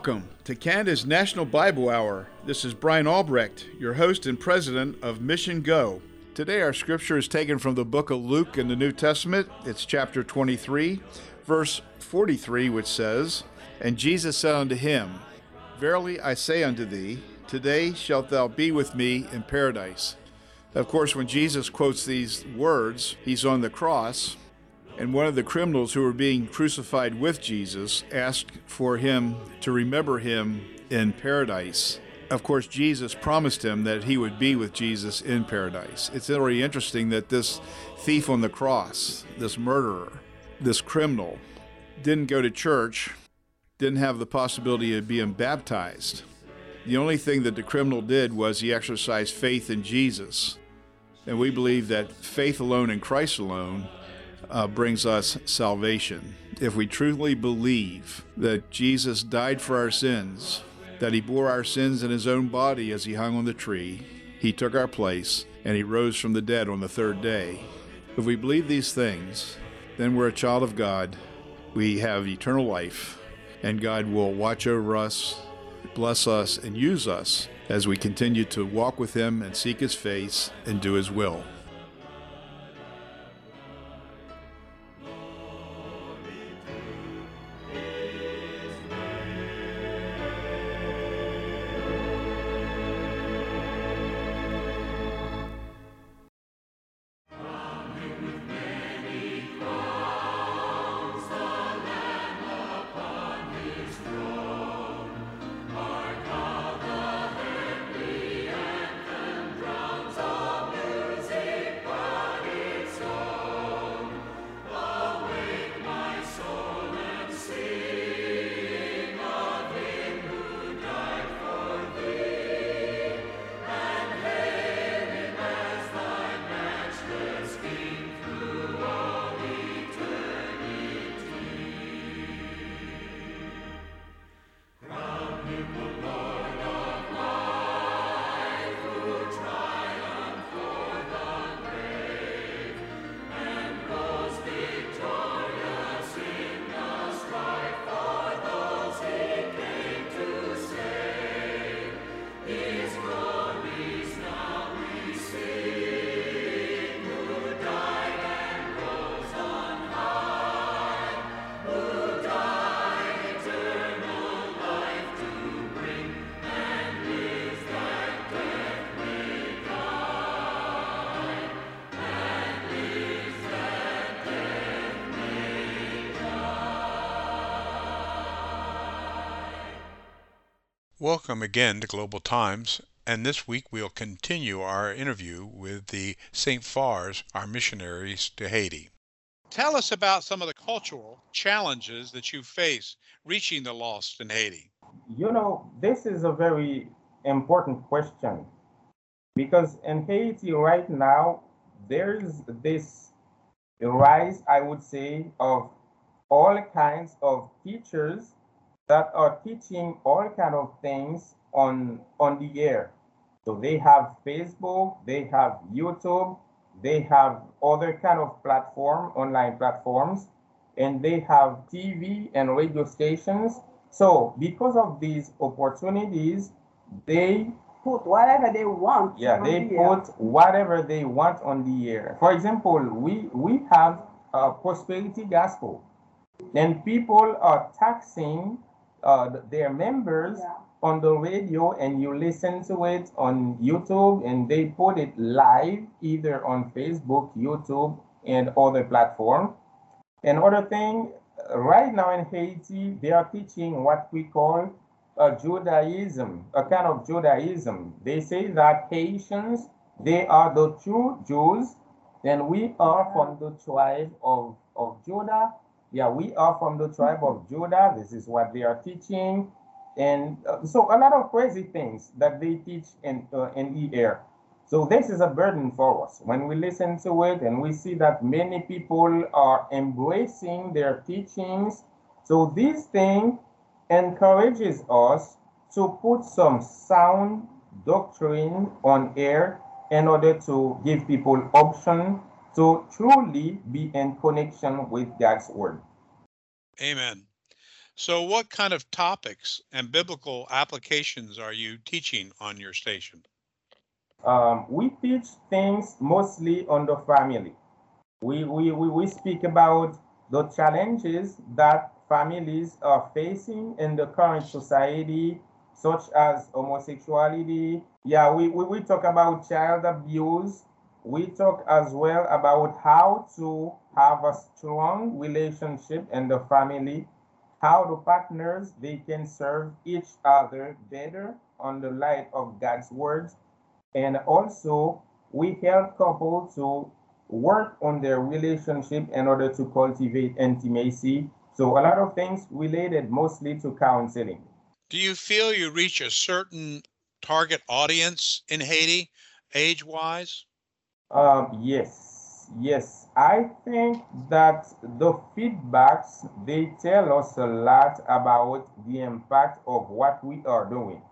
Welcome to Canada's National Bible Hour. This is Brian Albrecht, your host and president of Mission Go. Today, our scripture is taken from the book of Luke in the New Testament. It's chapter 23, verse 43, which says, And Jesus said unto him, Verily I say unto thee, today shalt thou be with me in paradise. Of course, when Jesus quotes these words, he's on the cross, and one of the criminals who were being crucified with Jesus asked for him to remember him in paradise. Of course, Jesus promised him that he would be with Jesus in paradise. It's very interesting that this thief on the cross, this murderer, this criminal, didn't go to church, didn't have the possibility of being baptized. The only thing that the criminal did was he exercised faith in Jesus. And we believe that faith alone in Christ alone uh, brings us salvation. If we truly believe that Jesus died for our sins, that he bore our sins in his own body as he hung on the tree, he took our place, and he rose from the dead on the third day. If we believe these things, then we're a child of God. We have eternal life, and God will watch over us, bless us, and use us as we continue to walk with him and seek his face and do his will. Welcome again to Global Times, and this week we'll continue our interview with the St. Fars, our missionaries to Haiti. Tell us about some of the cultural challenges that you face reaching the lost in Haiti. You know, this is a very important question because in Haiti right now, there's this rise, I would say, of all kinds of teachers that are teaching all kind of things on on the air. So they have Facebook, they have YouTube, they have other kind of platform, online platforms, and they have TV and radio stations. So because of these opportunities, they put whatever they want. Yeah, they the put air. whatever they want on the air. For example, we we have a prosperity gospel, and people are taxing uh, their members yeah. on the radio and you listen to it on YouTube and they put it live either on Facebook, YouTube, and other platform. Another thing, right now in Haiti, they are teaching what we call a Judaism, a kind of Judaism. They say that Haitians, they are the true Jews, and we are from the tribe of, of Judah, yeah, we are from the tribe of Judah. This is what they are teaching. And uh, so a lot of crazy things that they teach in, uh, in air. So this is a burden for us. When we listen to it and we see that many people are embracing their teachings, so this thing encourages us to put some sound doctrine on air in order to give people option to truly be in connection with God's word. Amen. So, what kind of topics and biblical applications are you teaching on your station? Um, we teach things mostly on the family. We, we, we, we speak about the challenges that families are facing in the current society, such as homosexuality. Yeah, we, we, we talk about child abuse. We talk as well about how to have a strong relationship in the family how the partners they can serve each other better on the light of God's words. And also we help couples to work on their relationship in order to cultivate intimacy. So a lot of things related mostly to counseling. Do you feel you reach a certain target audience in Haiti, age wise? Um, yes, yes. I think that the feedbacks they tell us a lot about the impact of what we are doing.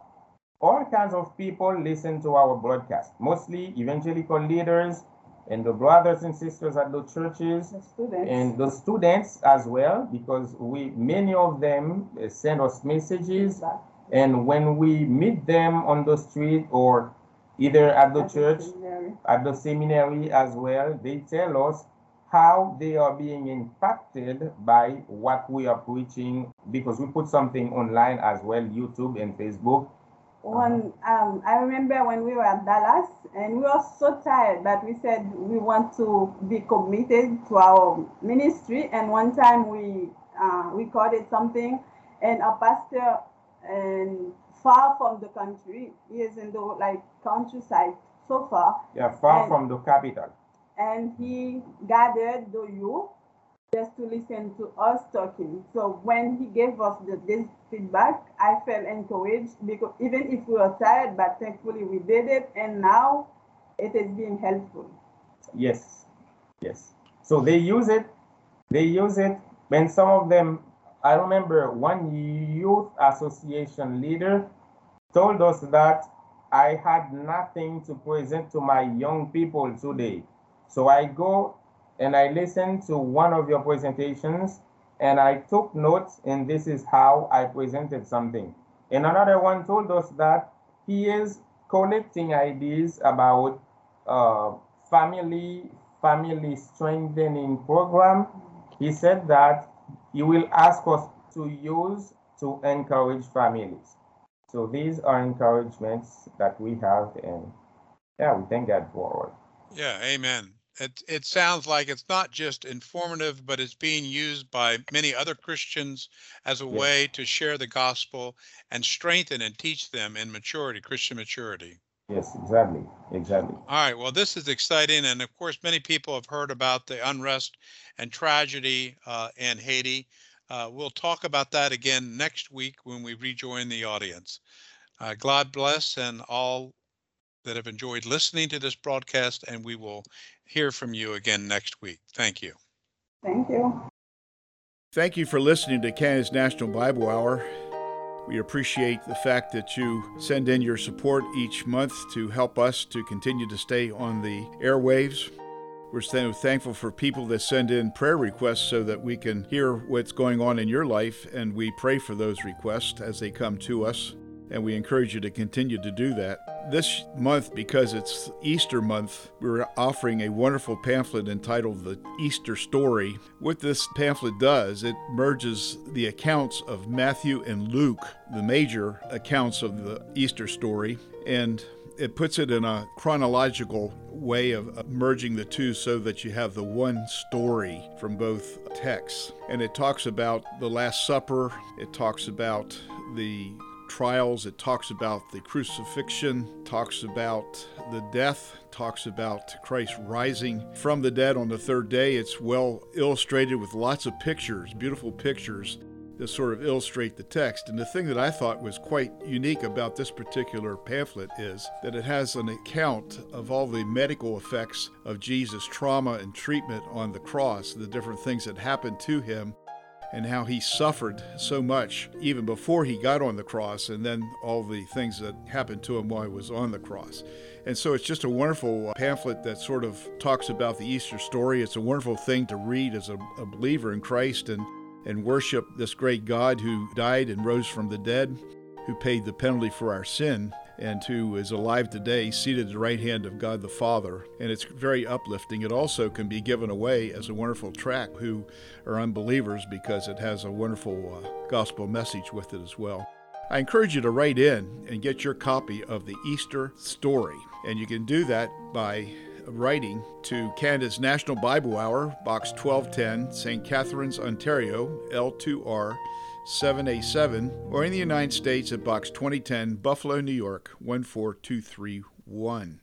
All kinds of people listen to our broadcast, mostly evangelical leaders and the brothers and sisters at the churches the and the students as well, because we many of them uh, send us messages, and when we meet them on the street or either at the church, at the seminary as well, they tell us how they are being impacted by what we are preaching because we put something online as well, YouTube and Facebook. One, um, I remember when we were at Dallas and we were so tired that we said we want to be committed to our ministry. And one time we uh, recorded something, and a pastor and far from the country, he is in the like countryside so far, Yeah, far And- from the capital. and he gathered the youth just to listen to us talking. So when he gave us the, this feedback, I felt encouraged because even if we were tired, but thankfully we did it, and now it is being helpful. Yes, yes. So they use it, they use it, and some of them, I remember one youth association leader told us that I had nothing to present to my young people today. So I go and I listen to one of your presentations and I took notes, and this is how I presented something. And another one told us that he is collecting ideas about uh, family family strengthening program. He said that he will ask us to use to encourage families. So these are encouragements that we have, and yeah, we thank God for it. Yeah, amen. It, it sounds like it's not just informative, but it's being used by many other Christians as a Yes. way to share the gospel and strengthen and teach them in maturity, Christian maturity. Yes, exactly, exactly. All right. Well, this is exciting. And of course, many people have heard about the unrest and tragedy uh, in Haiti. Uh, we'll talk about that again next week when we rejoin the audience. Uh, God bless and all that have enjoyed listening to this broadcast, and we will hear from you again next week. Thank you. Thank you. Thank you for listening to Canada's National Bible Hour. We appreciate the fact that you send in your support each month to help us to continue to stay on the airwaves. We're so thankful for people that send in prayer requests so that we can hear what's going on in your life, and we pray for those requests as they come to us. And we encourage you to continue to do that. This month, because it's Easter month, we're offering a wonderful pamphlet entitled The Easter Story. What this pamphlet does, it merges the accounts of Matthew and Luke, the major accounts of the Easter story, and it puts it in a chronological way of merging the two so that you have the one story from both texts. And it talks about the Last Supper, it talks about the trials, it talks about the crucifixion, talks about the death, talks about Christ rising from the dead on the third day. It's well illustrated with lots of pictures, beautiful pictures that sort of illustrate the text. And the thing that I thought was quite unique about this particular pamphlet is that it has an account of all the medical effects of Jesus' trauma and treatment on the cross, the different things that happened to him, and how he suffered so much even before he got on the cross, and then all the things that happened to him while he was on the cross. And so it's just a wonderful uh, pamphlet that sort of talks about the Easter story. It's a wonderful thing to read as a, a believer in Christ and and worship this great God who died and rose from the dead, who paid the penalty for our sin, and who is alive today, seated at the right hand of God the Father. And it's very uplifting. It also can be given away as a wonderful track who are unbelievers because it has a wonderful uh, gospel message with it as well. I encourage you to write in and get your copy of the Easter story. And you can do that by writing to Canada's National Bible Hour, Box 1210, St. Catharines, Ontario, L2R 7A7, or in the United States at Box 2010, Buffalo, New York 14231.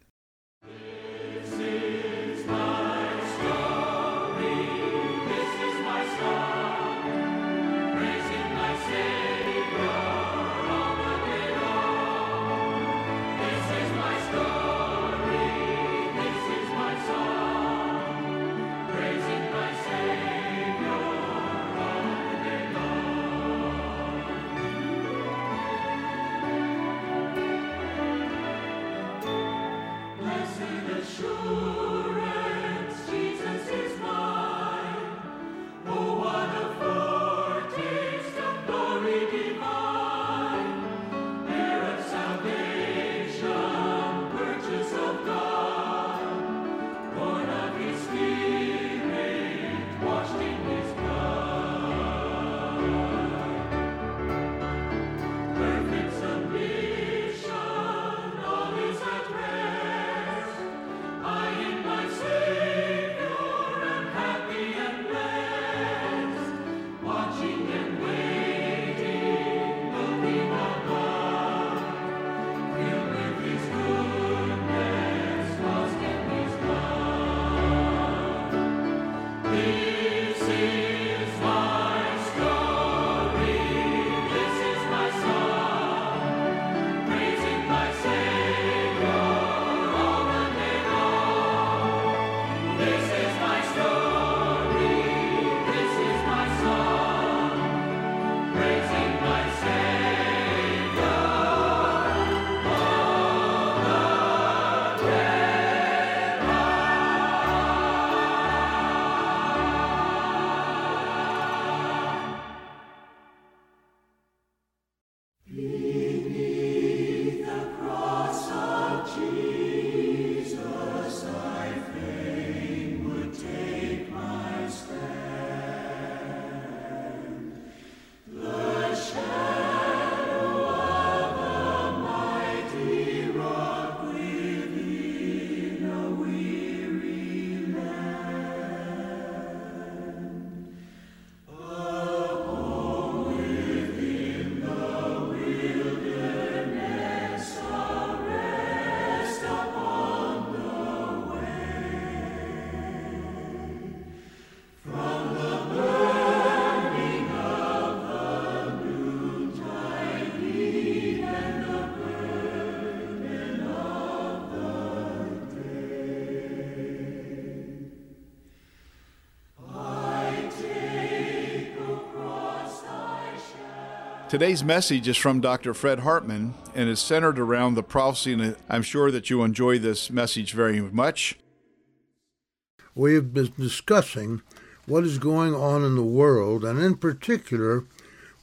Today's message is from Dr. Fred Hartman and is centered around the prophecy, and I'm sure that you enjoy this message very much. We have been discussing what is going on in the world, and in particular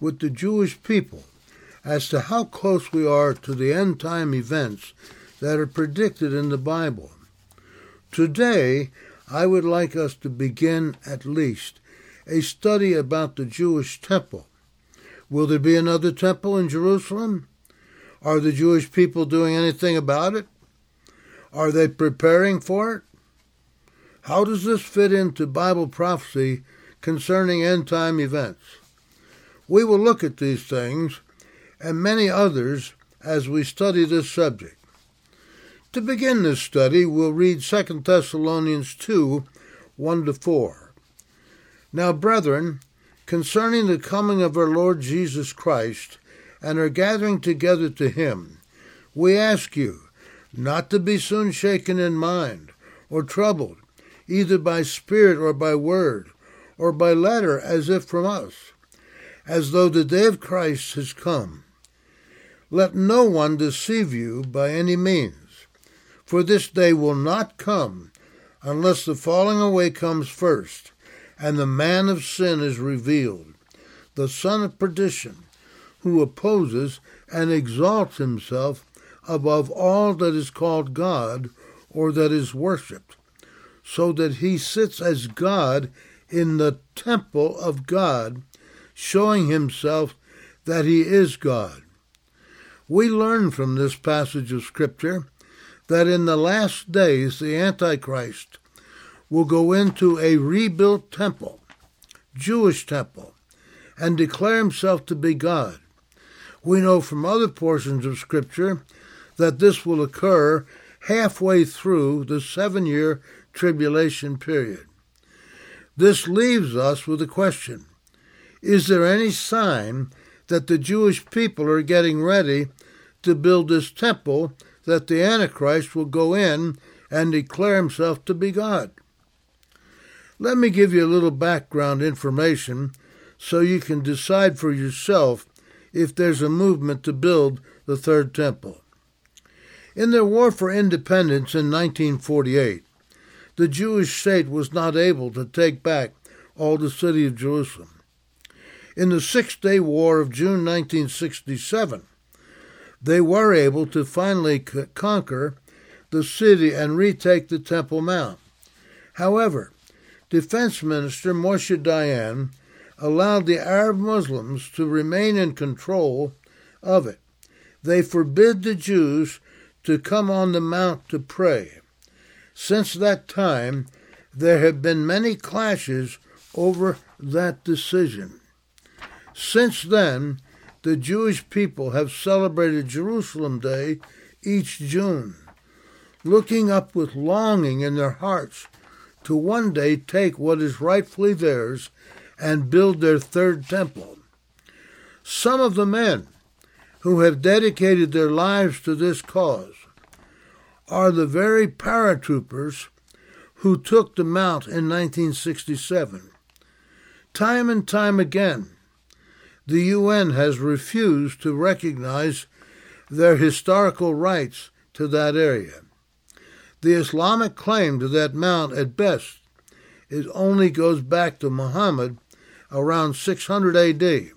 with the Jewish people, as to how close we are to the end time events that are predicted in the Bible. Today, I would like us to begin at least a study about the Jewish temple Will there be another temple in Jerusalem? Are the Jewish people doing anything about it? Are they preparing for it? How does this fit into Bible prophecy concerning end time events? We will look at these things and many others as we study this subject. To begin this study, we'll read 2 Thessalonians 2 1 to 4. Now, brethren, concerning the coming of our Lord Jesus Christ and our gathering together to him, we ask you not to be soon shaken in mind or troubled, either by spirit or by word, or by letter as if from us, as though the day of Christ has come. Let no one deceive you by any means, for this day will not come unless the falling away comes first and the man of sin is revealed, the son of perdition, who opposes and exalts himself above all that is called God or that is worshipped, so that he sits as God in the temple of God, showing himself that he is God. We learn from this passage of Scripture that in the last days the Antichrist will go into a rebuilt temple, Jewish temple, and declare himself to be God. We know from other portions of Scripture that this will occur halfway through the seven year tribulation period. This leaves us with a question Is there any sign that the Jewish people are getting ready to build this temple that the Antichrist will go in and declare himself to be God? Let me give you a little background information so you can decide for yourself if there's a movement to build the third temple. In their war for independence in 1948, the Jewish state was not able to take back all the city of Jerusalem. In the Six Day War of June 1967, they were able to finally c- conquer the city and retake the Temple Mount. However, Defense Minister Moshe Dayan allowed the Arab Muslims to remain in control of it. They forbid the Jews to come on the mount to pray. Since that time, there have been many clashes over that decision. Since then, the Jewish people have celebrated Jerusalem Day each June, looking up with longing in their hearts to one day take what is rightfully theirs and build their third temple. Some of the men who have dedicated their lives to this cause are the very paratroopers who took the Mount in 1967. Time and time again, the UN has refused to recognize their historical rights to that area. The Islamic claim to that mount at best it only goes back to Muhammad around 600 AD,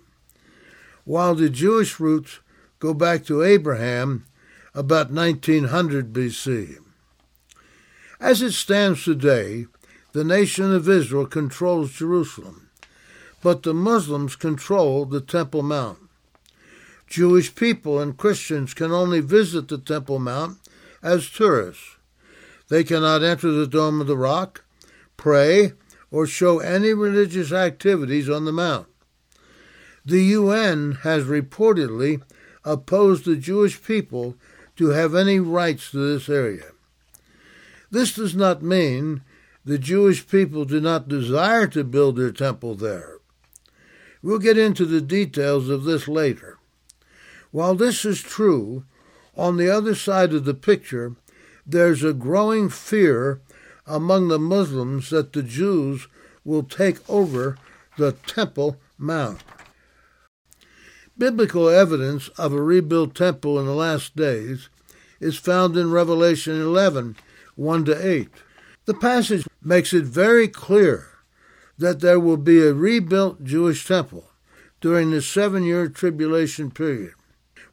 while the Jewish roots go back to Abraham about 1900 BC. As it stands today, the nation of Israel controls Jerusalem, but the Muslims control the Temple Mount. Jewish people and Christians can only visit the Temple Mount as tourists. They cannot enter the Dome of the Rock, pray, or show any religious activities on the Mount. The UN has reportedly opposed the Jewish people to have any rights to this area. This does not mean the Jewish people do not desire to build their temple there. We'll get into the details of this later. While this is true, on the other side of the picture, there's a growing fear among the Muslims that the Jews will take over the Temple Mount. Biblical evidence of a rebuilt temple in the last days is found in Revelation 11 1 to 8. The passage makes it very clear that there will be a rebuilt Jewish temple during the seven year tribulation period.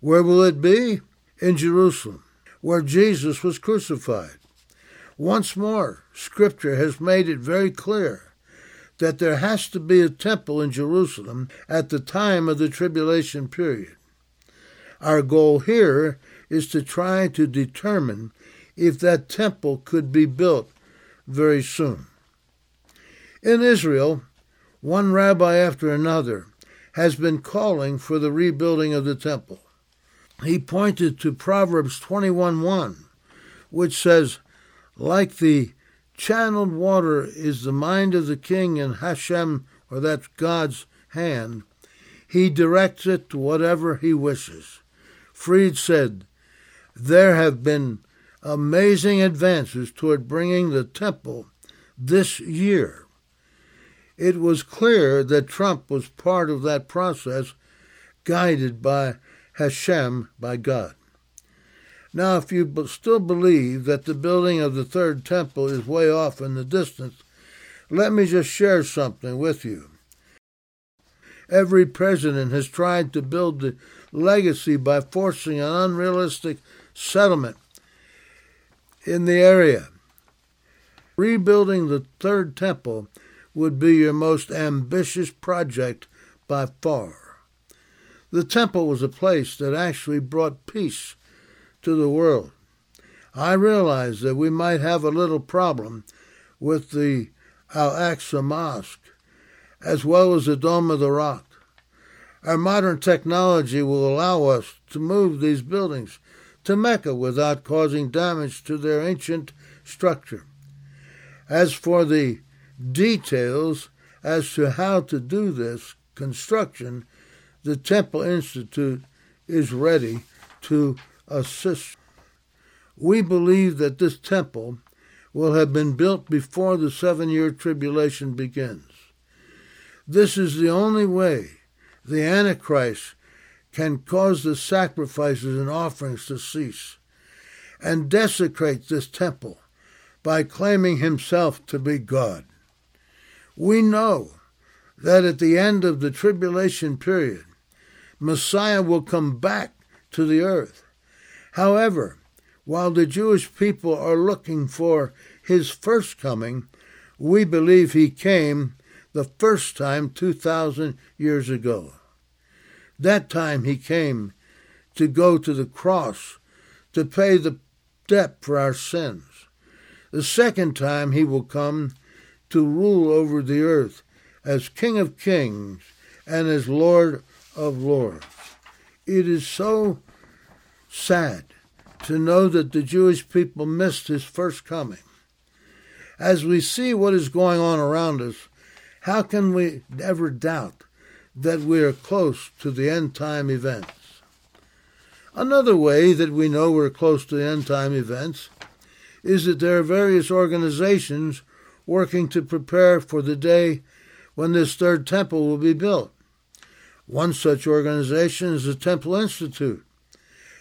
Where will it be? In Jerusalem, where Jesus was crucified. Once more, Scripture has made it very clear that there has to be a temple in Jerusalem at the time of the tribulation period. Our goal here is to try to determine if that temple could be built very soon. In Israel, one rabbi after another has been calling for the rebuilding of the temple. He pointed to Proverbs 21:1, which says, "Like the channeled water is the mind of the king in Hashem, or that's God's hand. He directs it to whatever he wishes." Fried said, there have been amazing advances toward bringing the temple this year. It was clear that Trump was part of that process, guided by Hashem, by God. Now, if you still believe that the building of the third temple is way off in the distance, let me just share something with you. Every president has tried to build the legacy by forcing an unrealistic settlement in the area. Rebuilding the third temple would be your most ambitious project by far. The temple was a place that actually brought peace to the world. I realize that we might have a little problem with the Al Aqsa Mosque as well as the Dome of the Rock. Our modern technology will allow us to move these buildings to Mecca without causing damage to their ancient structure. As for the details as to how to do this construction, the Temple Institute is ready to assist. We believe that this temple will have been built before the seven year tribulation begins. This is the only way the Antichrist can cause the sacrifices and offerings to cease and desecrate this temple by claiming himself to be God. We know that at the end of the tribulation period, Messiah will come back to the earth. However, while the Jewish people are looking for his first coming, we believe he came the first time 2,000 years ago. That time he came to go to the cross to pay the debt for our sins. The second time he will come to rule over the earth as King of Kings and as Lord of Lords. It is so sad to know that the Jewish people missed his first coming. As we see what is going on around us, how can we ever doubt that we are close to the end time events? Another way that we know we're close to the end time events is that there are various organizations working to prepare for the day when this third temple will be built. One such organization is the Temple Institute,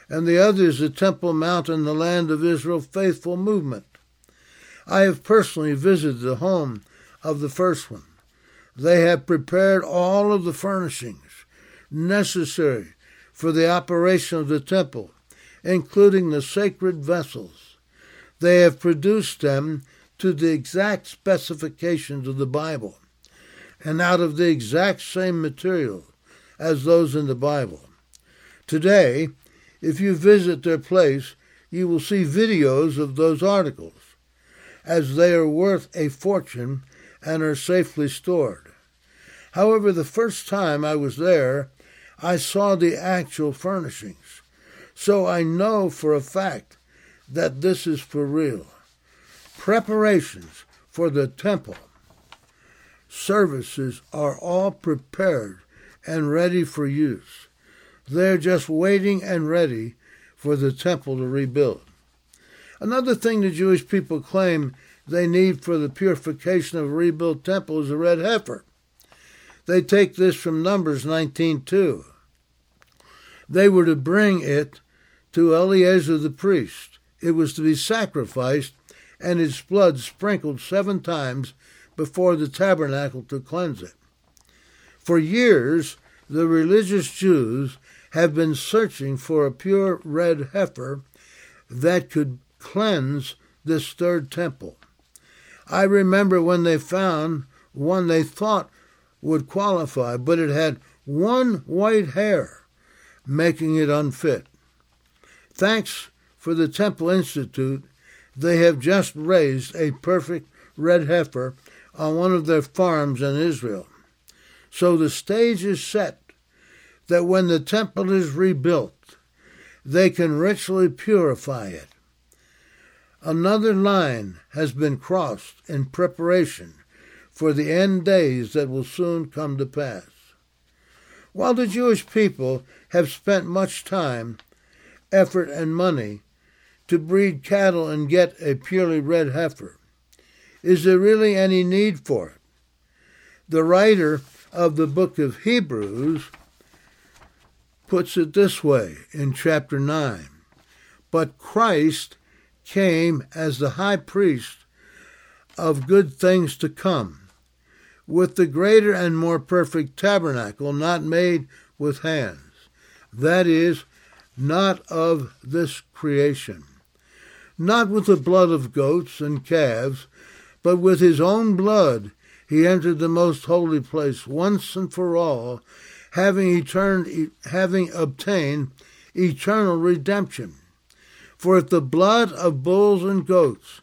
and the other is the Temple Mount in the Land of Israel Faithful Movement. I have personally visited the home of the first one. They have prepared all of the furnishings necessary for the operation of the temple, including the sacred vessels. They have produced them to the exact specifications of the Bible and out of the exact same material as those in the Bible. Today, if you visit their place, you will see videos of those articles, as they are worth a fortune and are safely stored. However, the first time I was there, I saw the actual furnishings, so I know for a fact that this is for real. Preparations for the temple services are all prepared and ready for use. They're just waiting and ready for the temple to rebuild. Another thing the Jewish people claim they need for the purification of a rebuilt temple is a red heifer. They take this from Numbers 19:2. They were to bring it to Eleazar the priest. It was to be sacrificed and its blood sprinkled seven times before the tabernacle to cleanse it. For years, the religious Jews have been searching for a pure red heifer that could cleanse this third temple. I remember when they found one they thought would qualify, but it had one white hair, making it unfit. Thanks for the Temple Institute, they have just raised a perfect red heifer on one of their farms in Israel. So the stage is set that when the temple is rebuilt, they can richly purify it. Another line has been crossed in preparation for the end days that will soon come to pass. While the Jewish people have spent much time, effort, and money to breed cattle and get a purely red heifer, is there really any need for it? The writer of the book of Hebrews puts it this way in chapter 9 But Christ came as the high priest of good things to come with the greater and more perfect tabernacle not made with hands, that is, not of this creation, not with the blood of goats and calves, but with his own blood he entered the most holy place once and for all, having having obtained eternal redemption. For if the blood of bulls and goats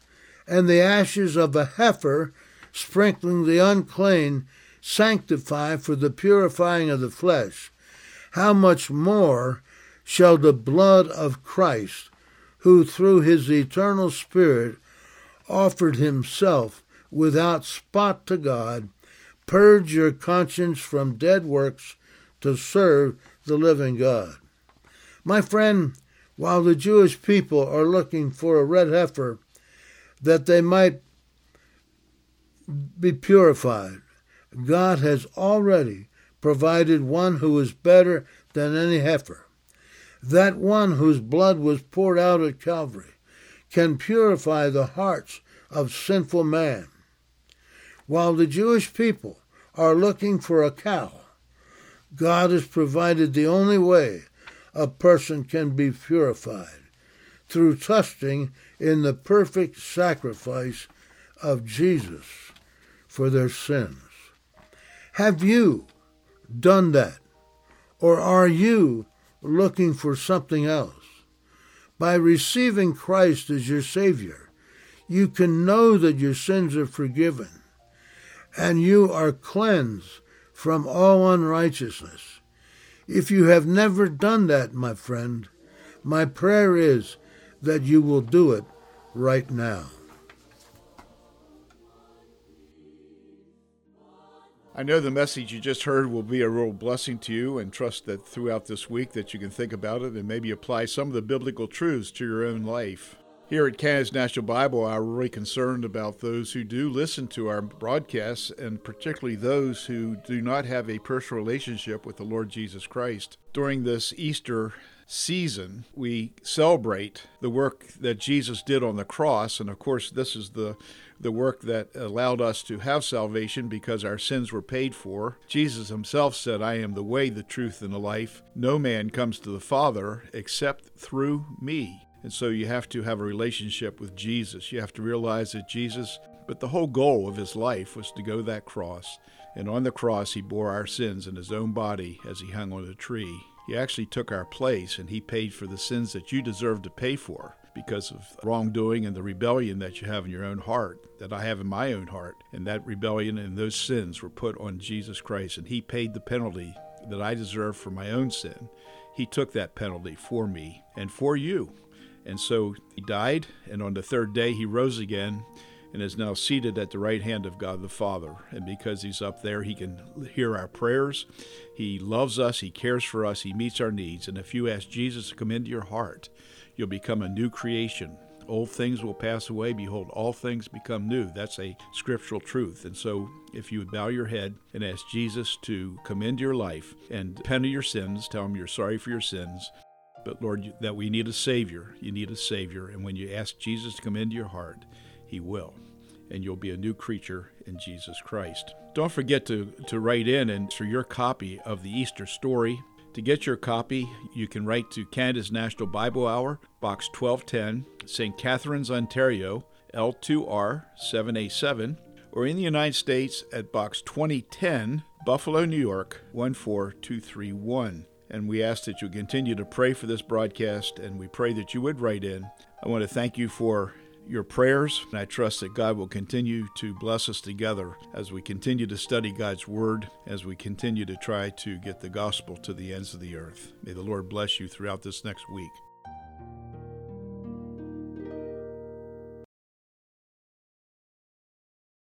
and the ashes of a heifer sprinkling the unclean, sanctify for the purifying of the flesh, how much more shall the blood of Christ, who through his eternal Spirit offered himself without spot to God, purge your conscience from dead works to serve the living God. My friend, while the Jewish people are looking for a red heifer that they might be purified. God has already provided one who is better than any heifer. That one whose blood was poured out at Calvary can purify the hearts of sinful man. While the Jewish people are looking for a cow, God has provided the only way a person can be purified through trusting in the perfect sacrifice of Jesus for their sins. Have you done that? Or are you looking for something else? By receiving Christ as your Savior, you can know that your sins are forgiven and you are cleansed from all unrighteousness. If you have never done that, my friend, my prayer is that you will do it right now. I know the message you just heard will be a real blessing to you and trust that throughout this week that you can think about it and maybe apply some of the biblical truths to your own life. Here at Canada's National Bible we're really concerned about those who do listen to our broadcasts and particularly those who do not have a personal relationship with the Lord Jesus Christ. During this Easter season, we celebrate the work that Jesus did on the cross. And of course, this is the the work that allowed us to have salvation because our sins were paid for. Jesus himself said, I am the way, the truth, and the life. No man comes to the Father except through me. And so you have to have a relationship with Jesus. You have to realize that Jesus, but the whole goal of his life was to go that cross. And on the cross, he bore our sins in his own body as he hung on a tree. He actually took our place and he paid for the sins that you deserve to pay for because of wrongdoing and the rebellion that you have in your own heart, that I have in my own heart. And that rebellion and those sins were put on Jesus Christ, and He paid the penalty that I deserve for my own sin. He took that penalty for me and for you. And so He died, and on the third day He rose again and is now seated at the right hand of God the Father. And because He's up there, He can hear our prayers. He loves us, He cares for us, He meets our needs. And if you ask Jesus to come into your heart, You'll become a new creation. Old things will pass away. Behold, all things become new. That's a scriptural truth. And so, if you would bow your head and ask Jesus to come into your life and repent of your sins, tell him you're sorry for your sins, but Lord, that we need a Savior. You need a Savior. And when you ask Jesus to come into your heart, He will. And you'll be a new creature in Jesus Christ. Don't forget to, to write in and for your copy of the Easter story to get your copy, you can write to Canada's National Bible Hour, Box 1210, St. Catharines, Ontario, L2R 7A7, or in the United States at Box 2010, Buffalo, New York 14231. And we ask that you continue to pray for this broadcast, and we pray that you would write in. I want to thank you for your prayers. And I trust that God will continue to bless us together as we continue to study God's Word, as we continue to try to get the gospel to the ends of the earth. May the Lord bless you throughout this next week.